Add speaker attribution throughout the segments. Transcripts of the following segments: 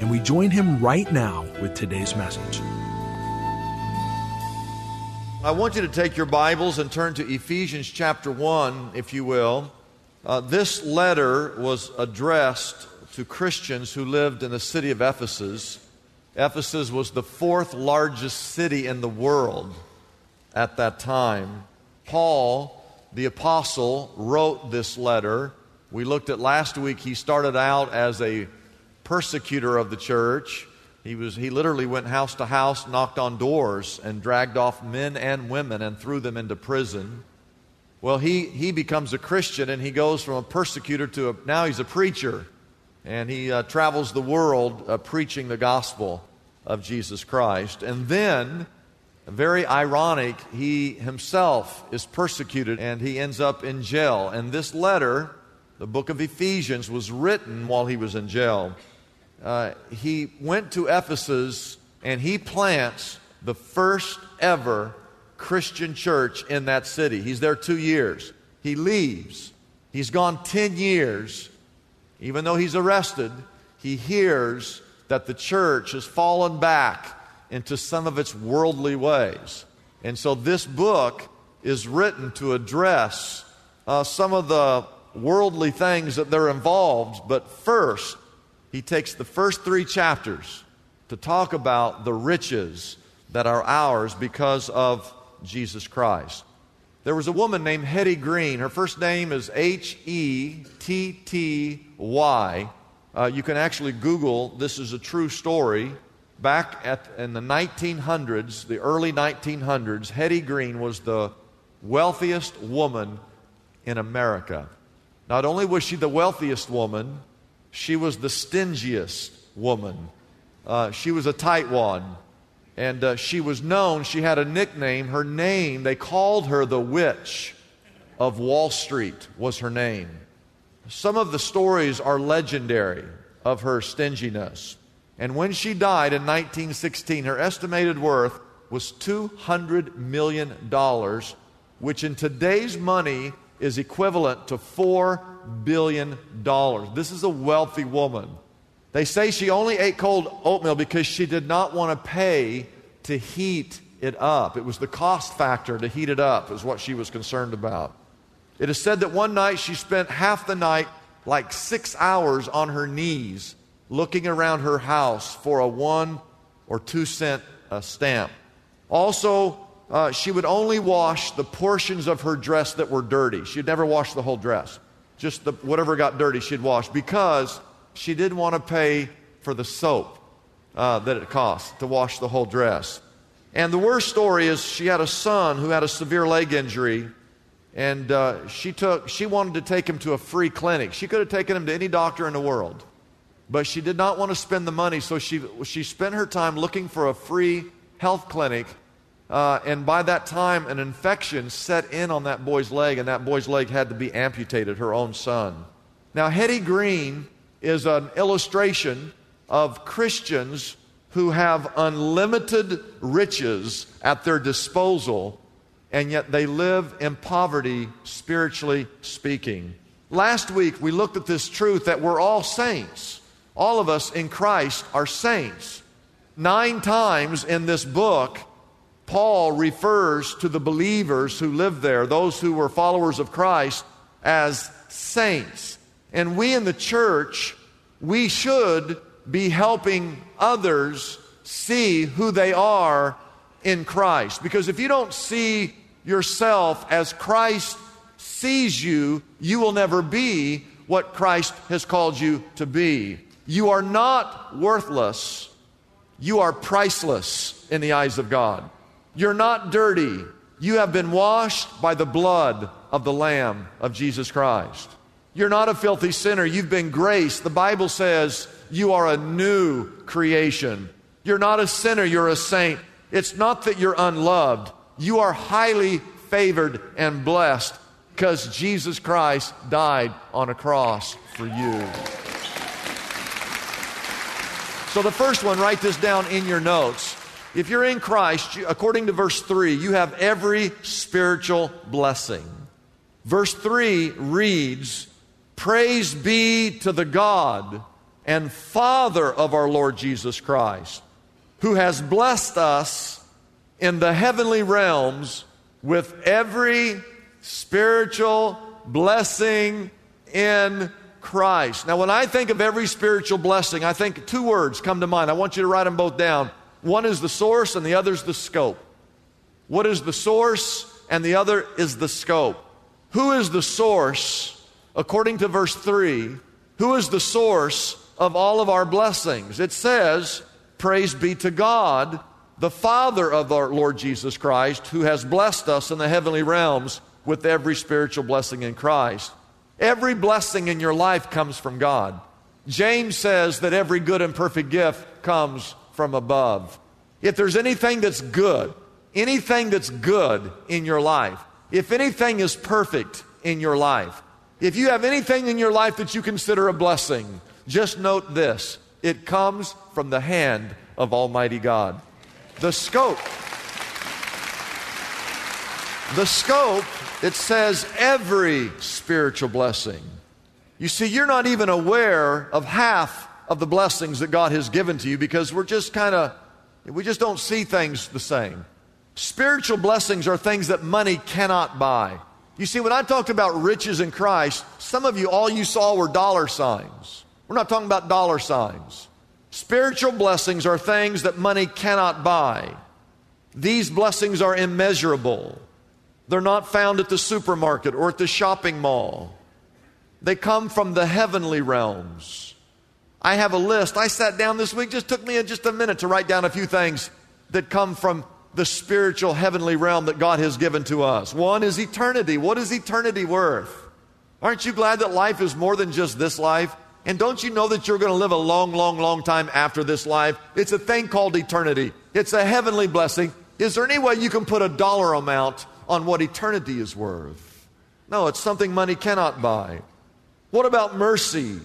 Speaker 1: and we join him right now with today's message.
Speaker 2: I want you to take your Bibles and turn to Ephesians chapter 1, if you will. Uh, this letter was addressed to Christians who lived in the city of Ephesus. Ephesus was the fourth largest city in the world at that time. Paul, the apostle, wrote this letter. We looked at last week, he started out as a persecutor of the church. He, was, he literally went house to house, knocked on doors, and dragged off men and women and threw them into prison. Well, he, he becomes a Christian and he goes from a persecutor to a, now he's a preacher. And he uh, travels the world uh, preaching the gospel of Jesus Christ. And then, very ironic, he himself is persecuted and he ends up in jail. And this letter, the book of Ephesians, was written while he was in jail. Uh, he went to Ephesus and he plants the first ever Christian church in that city. He's there two years. He leaves. He's gone 10 years. Even though he's arrested, he hears that the church has fallen back into some of its worldly ways. And so this book is written to address uh, some of the worldly things that they're involved. But first, he takes the first three chapters to talk about the riches that are ours because of Jesus Christ. There was a woman named Hetty Green. Her first name is H E T T Y. Uh, you can actually Google, this is a true story. Back at, in the 1900s, the early 1900s, Hetty Green was the wealthiest woman in America. Not only was she the wealthiest woman, she was the stingiest woman. Uh, she was a tightwad. And uh, she was known, she had a nickname. Her name, they called her the Witch of Wall Street, was her name. Some of the stories are legendary of her stinginess. And when she died in 1916, her estimated worth was $200 million, which in today's money is equivalent to $4 billion. This is a wealthy woman. They say she only ate cold oatmeal because she did not want to pay to heat it up. It was the cost factor to heat it up, is what she was concerned about. It is said that one night she spent half the night, like six hours, on her knees looking around her house for a one or two cent uh, stamp. Also, uh, she would only wash the portions of her dress that were dirty. She'd never wash the whole dress. Just the, whatever got dirty, she'd wash because she didn't want to pay for the soap uh, that it cost to wash the whole dress. And the worst story is she had a son who had a severe leg injury, and uh, she, took, she wanted to take him to a free clinic. She could have taken him to any doctor in the world, but she did not want to spend the money, so she, she spent her time looking for a free health clinic. Uh, and by that time, an infection set in on that boy's leg, and that boy's leg had to be amputated, her own son. Now, Hetty Green is an illustration of Christians who have unlimited riches at their disposal, and yet they live in poverty, spiritually speaking. Last week, we looked at this truth that we're all saints. All of us in Christ are saints. Nine times in this book, Paul refers to the believers who lived there, those who were followers of Christ, as saints. And we in the church, we should be helping others see who they are in Christ. Because if you don't see yourself as Christ sees you, you will never be what Christ has called you to be. You are not worthless, you are priceless in the eyes of God. You're not dirty. You have been washed by the blood of the Lamb of Jesus Christ. You're not a filthy sinner. You've been graced. The Bible says you are a new creation. You're not a sinner, you're a saint. It's not that you're unloved. You are highly favored and blessed because Jesus Christ died on a cross for you. So, the first one, write this down in your notes. If you're in Christ, according to verse 3, you have every spiritual blessing. Verse 3 reads, Praise be to the God and Father of our Lord Jesus Christ, who has blessed us in the heavenly realms with every spiritual blessing in Christ. Now, when I think of every spiritual blessing, I think two words come to mind. I want you to write them both down. One is the source, and the other is the scope. What is the source, and the other is the scope. Who is the source, according to verse 3? Who is the source of all of our blessings. It says, Praise be to God, the Father of our Lord Jesus Christ, who has blessed us in the heavenly realms with every spiritual blessing in Christ. Every blessing in your life comes from God. James says that every good and perfect gift comes from above. If there's anything that's good, anything that's good in your life, if anything is perfect in your life, if you have anything in your life that you consider a blessing, just note this it comes from the hand of Almighty God. The scope. The scope, it says every spiritual blessing. You see, you're not even aware of half of the blessings that God has given to you because we're just kind of, we just don't see things the same. Spiritual blessings are things that money cannot buy. You see, when I talked about riches in Christ, some of you, all you saw were dollar signs. We're not talking about dollar signs. Spiritual blessings are things that money cannot buy. These blessings are immeasurable. They're not found at the supermarket or at the shopping mall. They come from the heavenly realms. I have a list. I sat down this week, just took me just a minute to write down a few things that come from the spiritual heavenly realm that God has given to us. One is eternity. What is eternity worth? Aren't you glad that life is more than just this life? And don't you know that you're going to live a long, long, long time after this life? It's a thing called eternity. It's a heavenly blessing. Is there any way you can put a dollar amount on what eternity is worth? No, it's something money cannot buy. What about mercy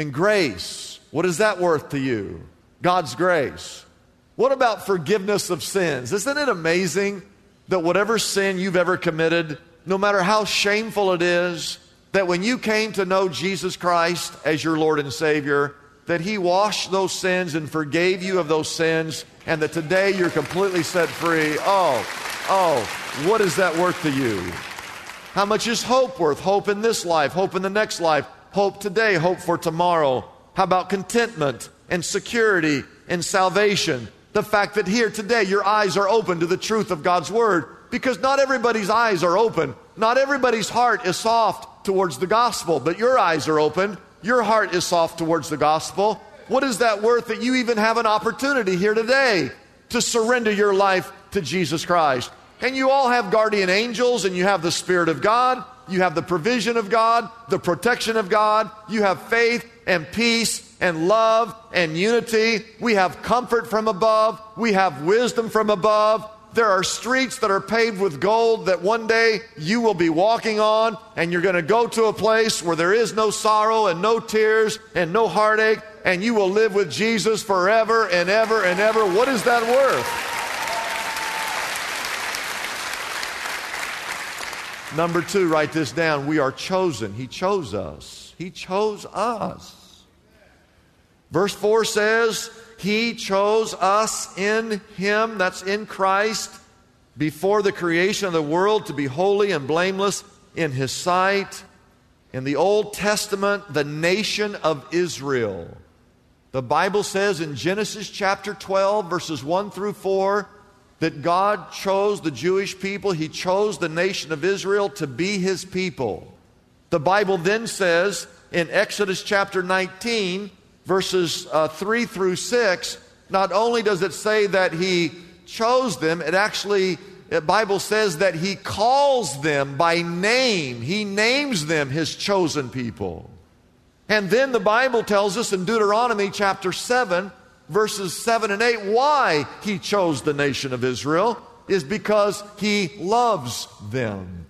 Speaker 2: and grace? What is that worth to you? God's grace. What about forgiveness of sins? Isn't it amazing that whatever sin you've ever committed, no matter how shameful it is, that when you came to know Jesus Christ as your Lord and Savior, that He washed those sins and forgave you of those sins, and that today you're completely set free. Oh, oh, what is that worth to you? How much is hope worth? Hope in this life, hope in the next life, hope today, hope for tomorrow. How about contentment and security and salvation? The fact that here today your eyes are open to the truth of God's Word because not everybody's eyes are open. Not everybody's heart is soft towards the gospel, but your eyes are open, your heart is soft towards the gospel. What is that worth that you even have an opportunity here today to surrender your life to Jesus Christ? And you all have guardian angels, and you have the Spirit of God, you have the provision of God, the protection of God, you have faith and peace and love and unity. We have comfort from above, we have wisdom from above, there are streets that are paved with gold that one day you will be walking on, and you're going to go to a place where there is no sorrow and no tears and no heartache, and you will live with Jesus forever and ever and ever. What is that worth? Number two, write this down. We are chosen. He chose us. He chose us. Verse 4 says, he chose us in Him, that's in Christ, before the creation of the world to be holy and blameless in his sight. In the Old Testament, the nation of Israel. The Bible says in Genesis chapter 12, verses 1 through 4, that God chose the Jewish people, He chose the nation of Israel to be His people. The Bible then says in Exodus chapter 19, verses uh, 3 through 6, not only does it say that He chose them, it actually the Bible says that he calls them by name. He names them his chosen people. And then the Bible tells us in Deuteronomy chapter 7, verses 7 and 8, why he chose the nation of Israel is because he loves them.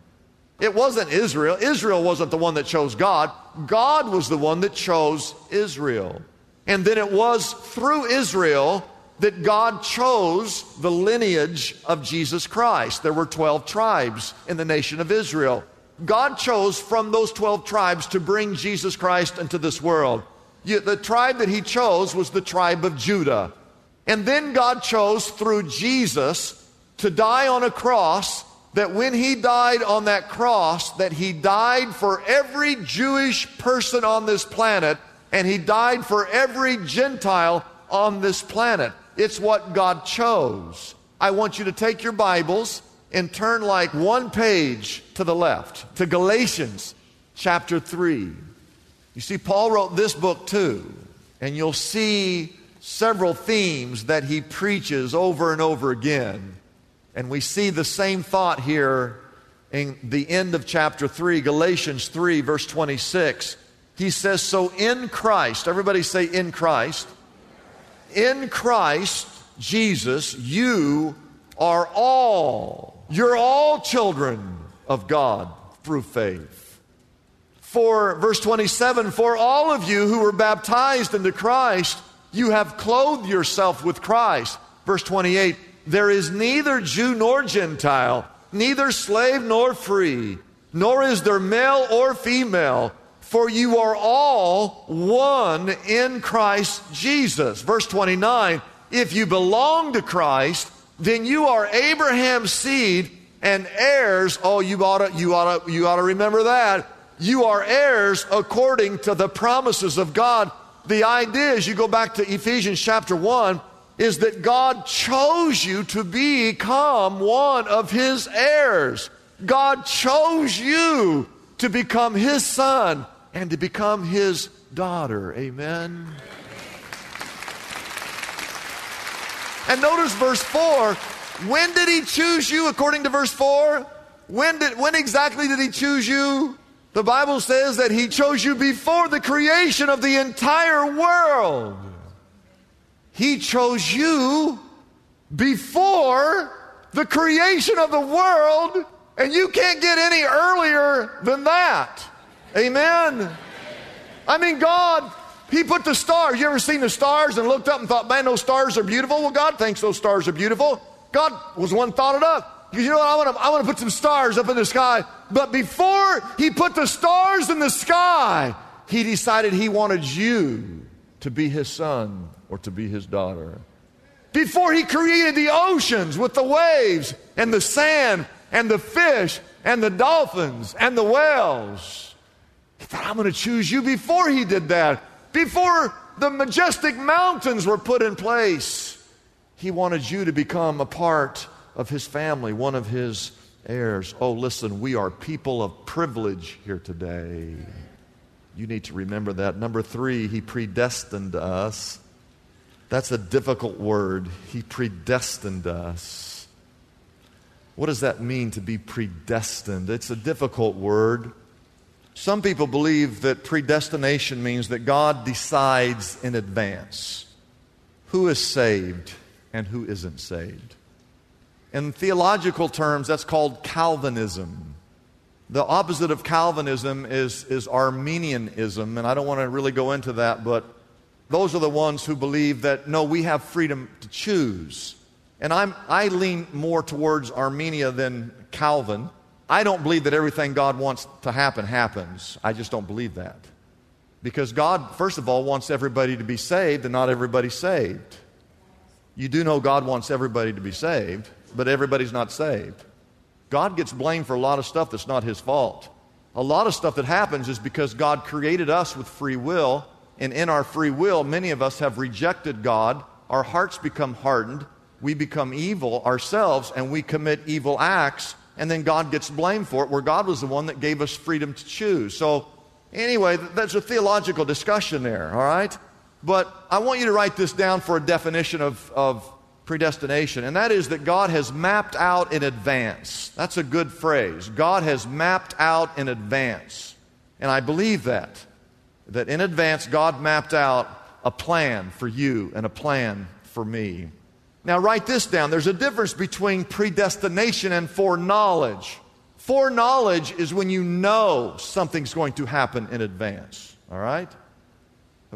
Speaker 2: It wasn't Israel. Israel wasn't the one that chose God. God was the one that chose Israel. And then it was through Israel that God chose the lineage of Jesus Christ. There were 12 tribes in the nation of Israel. God chose from those 12 tribes to bring Jesus Christ into this world. The tribe that he chose was the tribe of Judah. And then God chose through Jesus to die on a cross that when he died on that cross that he died for every Jewish person on this planet and he died for every Gentile on this planet. It's what God chose. I want you to take your Bibles and turn like one page to the left to Galatians chapter 3. You see, Paul wrote this book too, and you'll see several themes that he preaches over and over again. And we see the same thought here in the end of chapter 3, Galatians 3, verse 26. He says, So in Christ, everybody say, in Christ in Christ Jesus, you are all, you're all children of God through faith. For verse 27, for all of you who were baptized into Christ, you have clothed yourself with Christ. Verse 28, there is neither Jew nor Gentile, neither slave nor free, nor is there male or female for you are all one in Christ Jesus. Verse 29 If you belong to Christ, then you are Abraham's seed and heirs. Oh, you ought to, you ought to, you ought to remember that. You are heirs according to the promises of God. The idea, as you go back to Ephesians chapter 1, is that God chose you to become one of His heirs. God chose you to become His son and to become his daughter. Amen. And notice verse 4. When did he choose you according to verse 4? When, did, when exactly did he choose you? The Bible says that he chose you before the creation of the entire world. He chose you before the creation of the world, and you can't get any earlier than that. Amen. I mean, God, He put the stars. You ever seen the stars and looked up and thought, man, those stars are beautiful? Well, God thinks those stars are beautiful. God was one thought it up. You know what? I want to I want to put some stars up in the sky. But before He put the stars in the sky, He decided He wanted you to be His son or to be His daughter. Before He created the oceans with the waves and the sand and the fish and the dolphins and the whales. He thought, I'm going to choose you before he did that. Before the majestic mountains were put in place, he wanted you to become a part of his family, one of his heirs. Oh, listen, we are people of privilege here today. You need to remember that. Number three, he predestined us. That's a difficult word. He predestined us. What does that mean to be predestined? It's a difficult word. Some people believe that predestination means that God decides in advance who is saved and who isn't saved. In theological terms, that's called Calvinism. The opposite of Calvinism is, is Arminianism, and I don't want to really go into that, but those are the ones who believe that no, we have freedom to choose. And I'm, I lean more towards Armenia than Calvin. I don't believe that everything God wants to happen happens. I just don't believe that. Because God, first of all, wants everybody to be saved and not everybody saved. You do know God wants everybody to be saved. But everybody's not saved. God gets blamed for a lot of stuff that's not his fault. A lot of stuff that happens is because God created us with free will, and in our free will, many of us have rejected God. Our hearts become hardened. We become evil ourselves, and we commit evil acts, and then God gets blamed for it, where God was the one that gave us freedom to choose. So, anyway, that's a theological discussion there, all right? But I want you to write this down for a definition of, of predestination, and that is that God has mapped out in advance. That's a good phrase. God has mapped out in advance. And I believe that. That in advance, God mapped out a plan for you and a plan for me. Now, write this down. There's a difference between predestination and foreknowledge. Foreknowledge is when you know something's going to happen in advance, all right?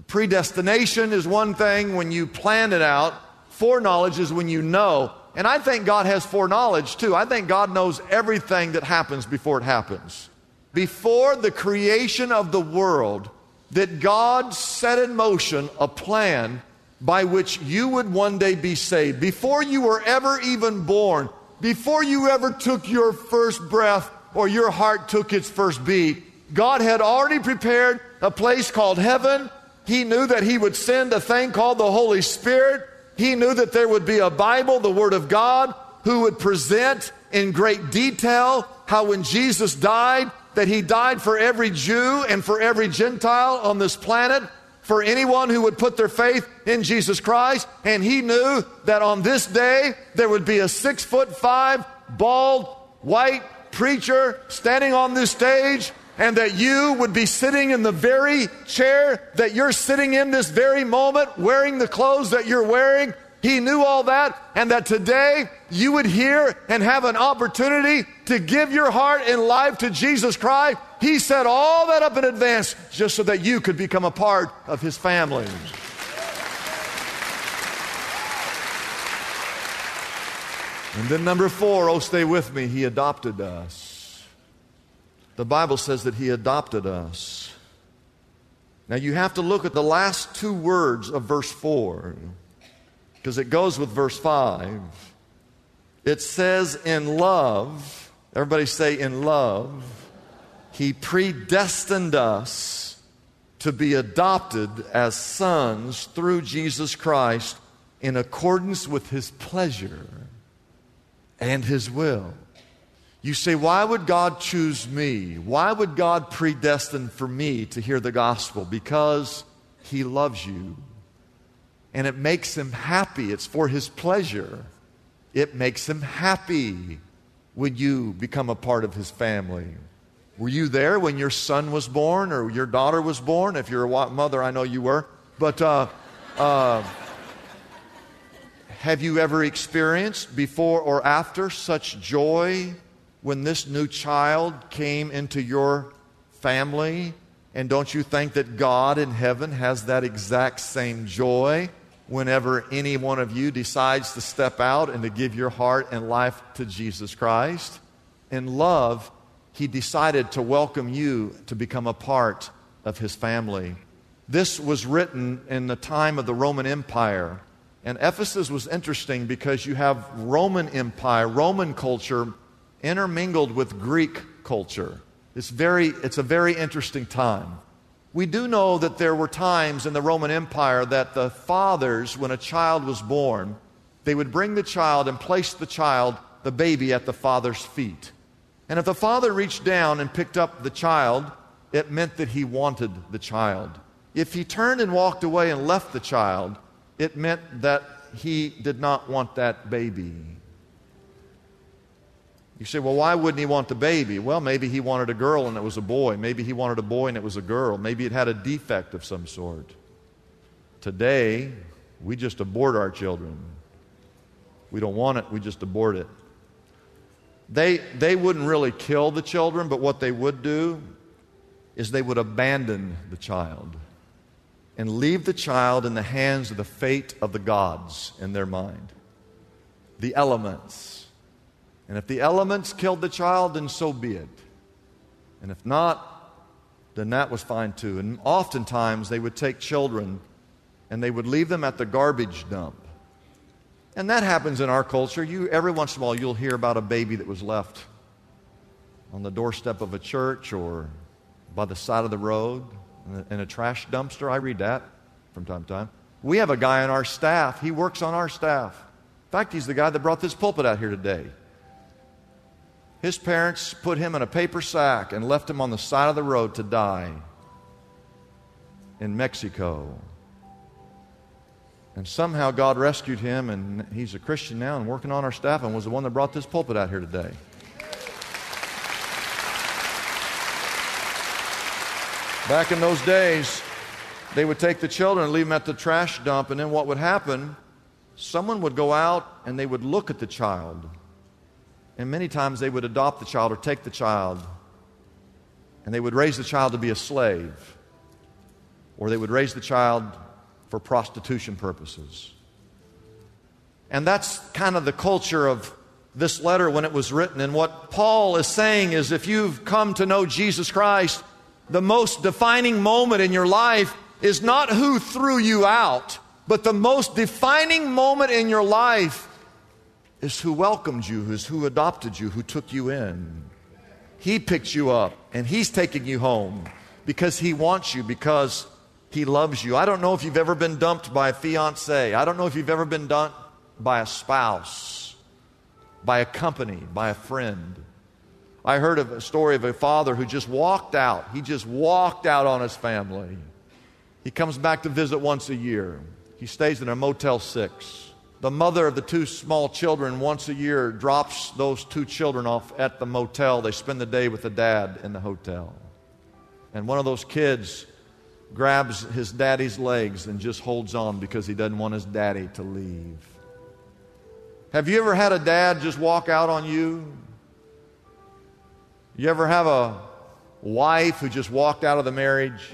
Speaker 2: predestination is one thing when you plan it out, Foreknowledge is when you know. And I think God has foreknowledge too. I think God knows everything that happens before it happens. Before the creation of the world, that God set in motion a plan by which you would one day be saved. Before you were ever even born, before you ever took your first breath or your heart took its first beat, God had already prepared a place called heaven. He knew that He would send a thing called the Holy Spirit he knew that there would be a Bible, the Word of God, who would present in great detail how when Jesus died, that he died for every Jew and for every Gentile on this planet, for anyone who would put their faith in Jesus Christ. And he knew that on this day there would be a six foot five, bald, white preacher standing on this stage and that you would be sitting in the very chair that you're sitting in this very moment, wearing the clothes that you're wearing. He knew all that, and that today you would hear and have an opportunity to give your heart and life to Jesus Christ. He set all that up in advance just so that you could become a part of His family. And then, number four, oh, stay with me, He adopted us. The Bible says that He adopted us. Now you have to look at the last two words of verse 4 because it goes with verse 5. It says, In love, everybody say, In love, He predestined us to be adopted as sons through Jesus Christ in accordance with His pleasure and His will. You say, why would God choose me? Why would God predestine for me to hear the gospel? Because He loves you. And it makes Him happy. It's for His pleasure. It makes Him happy when you become a part of His family. Were you there when your son was born or your daughter was born? If you're a mother, I know you were. But uh, uh, have you ever experienced before or after such joy when this new child came into your family? And don't you think that God in heaven has that exact same joy whenever any one of you decides to step out and to give your heart and life to Jesus Christ? In love, He decided to welcome you to become a part of His family. This was written in the time of the Roman Empire. And Ephesus was interesting because you have Roman Empire, Roman culture intermingled with Greek culture. It's, very, it's a very interesting time. We do know that there were times in the Roman Empire that the fathers, when a child was born, they would bring the child and place the child, the baby, at the father's feet. And if the father reached down and picked up the child, it meant that he wanted the child. If he turned and walked away and left the child, it meant that he did not want that baby. You say, well, why wouldn't he want the baby? Well, maybe he wanted a girl and it was a boy. Maybe he wanted a boy and it was a girl. Maybe it had a defect of some sort. Today, we just abort our children. We don't want it, we just abort it. They, they wouldn't really kill the children, but what they would do is they would abandon the child and leave the child in the hands of the fate of the gods in their mind, the elements and if the elements killed the child, then so be it. And if not, then that was fine too. And oftentimes they would take children and they would leave them at the garbage dump. And that happens in our culture. You, every once in a while, you'll hear about a baby that was left on the doorstep of a church or by the side of the road in a, in a trash dumpster. I read that from time to time. We have a guy on our staff. He works on our staff. In fact, he's the guy that brought this pulpit out here today. His parents put him in a paper sack and left him on the side of the road to die in Mexico. And somehow God rescued him, and he's a Christian now and working on our staff and was the one that brought this pulpit out here today. Back in those days, they would take the children and leave them at the trash dump, and then what would happen? Someone would go out and they would look at the child. And many times they would adopt the child or take the child, and they would raise the child to be a slave, or they would raise the child for prostitution purposes. And that's kind of the culture of this letter when it was written. And what Paul is saying is if you've come to know Jesus Christ, the most defining moment in your life is not who threw you out, but the most defining moment in your life is who welcomed you, is who adopted you, who took you in. He picked you up and He's taking you home because He wants you, because He loves you. I don't know if you've ever been dumped by a fiance. I don't know if you've ever been dumped by a spouse, by a company, by a friend. I heard of a story of a father who just walked out. He just walked out on his family. He comes back to visit once a year. He stays in a Motel 6. The mother of the two small children, once a year, drops those two children off at the motel. They spend the day with the dad in the hotel. And one of those kids grabs his daddy's legs and just holds on because he doesn't want his daddy to leave. Have you ever had a dad just walk out on you you ever have a wife who just walked out of the marriage?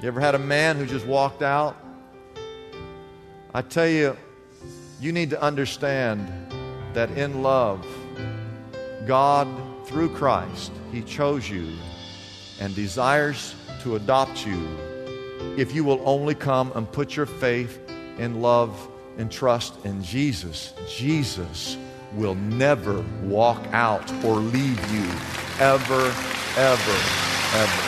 Speaker 2: You ever had a man who just walked out? I tell you, you need to understand that in love, God, through Christ, He chose you and desires to adopt you if you will only come and put your faith in love and trust in Jesus. Jesus will never walk out or leave you ever, ever, ever.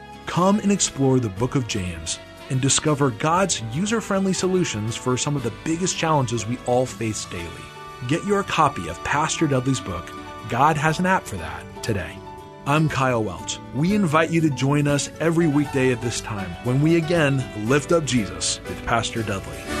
Speaker 1: Come and explore the book of James and discover God's user friendly solutions for some of the biggest challenges we all face daily. Get your copy of Pastor Dudley's book, God Has an App for That, today. I'm Kyle Welch. We invite you to join us every weekday at this time when we again lift up Jesus with Pastor Dudley.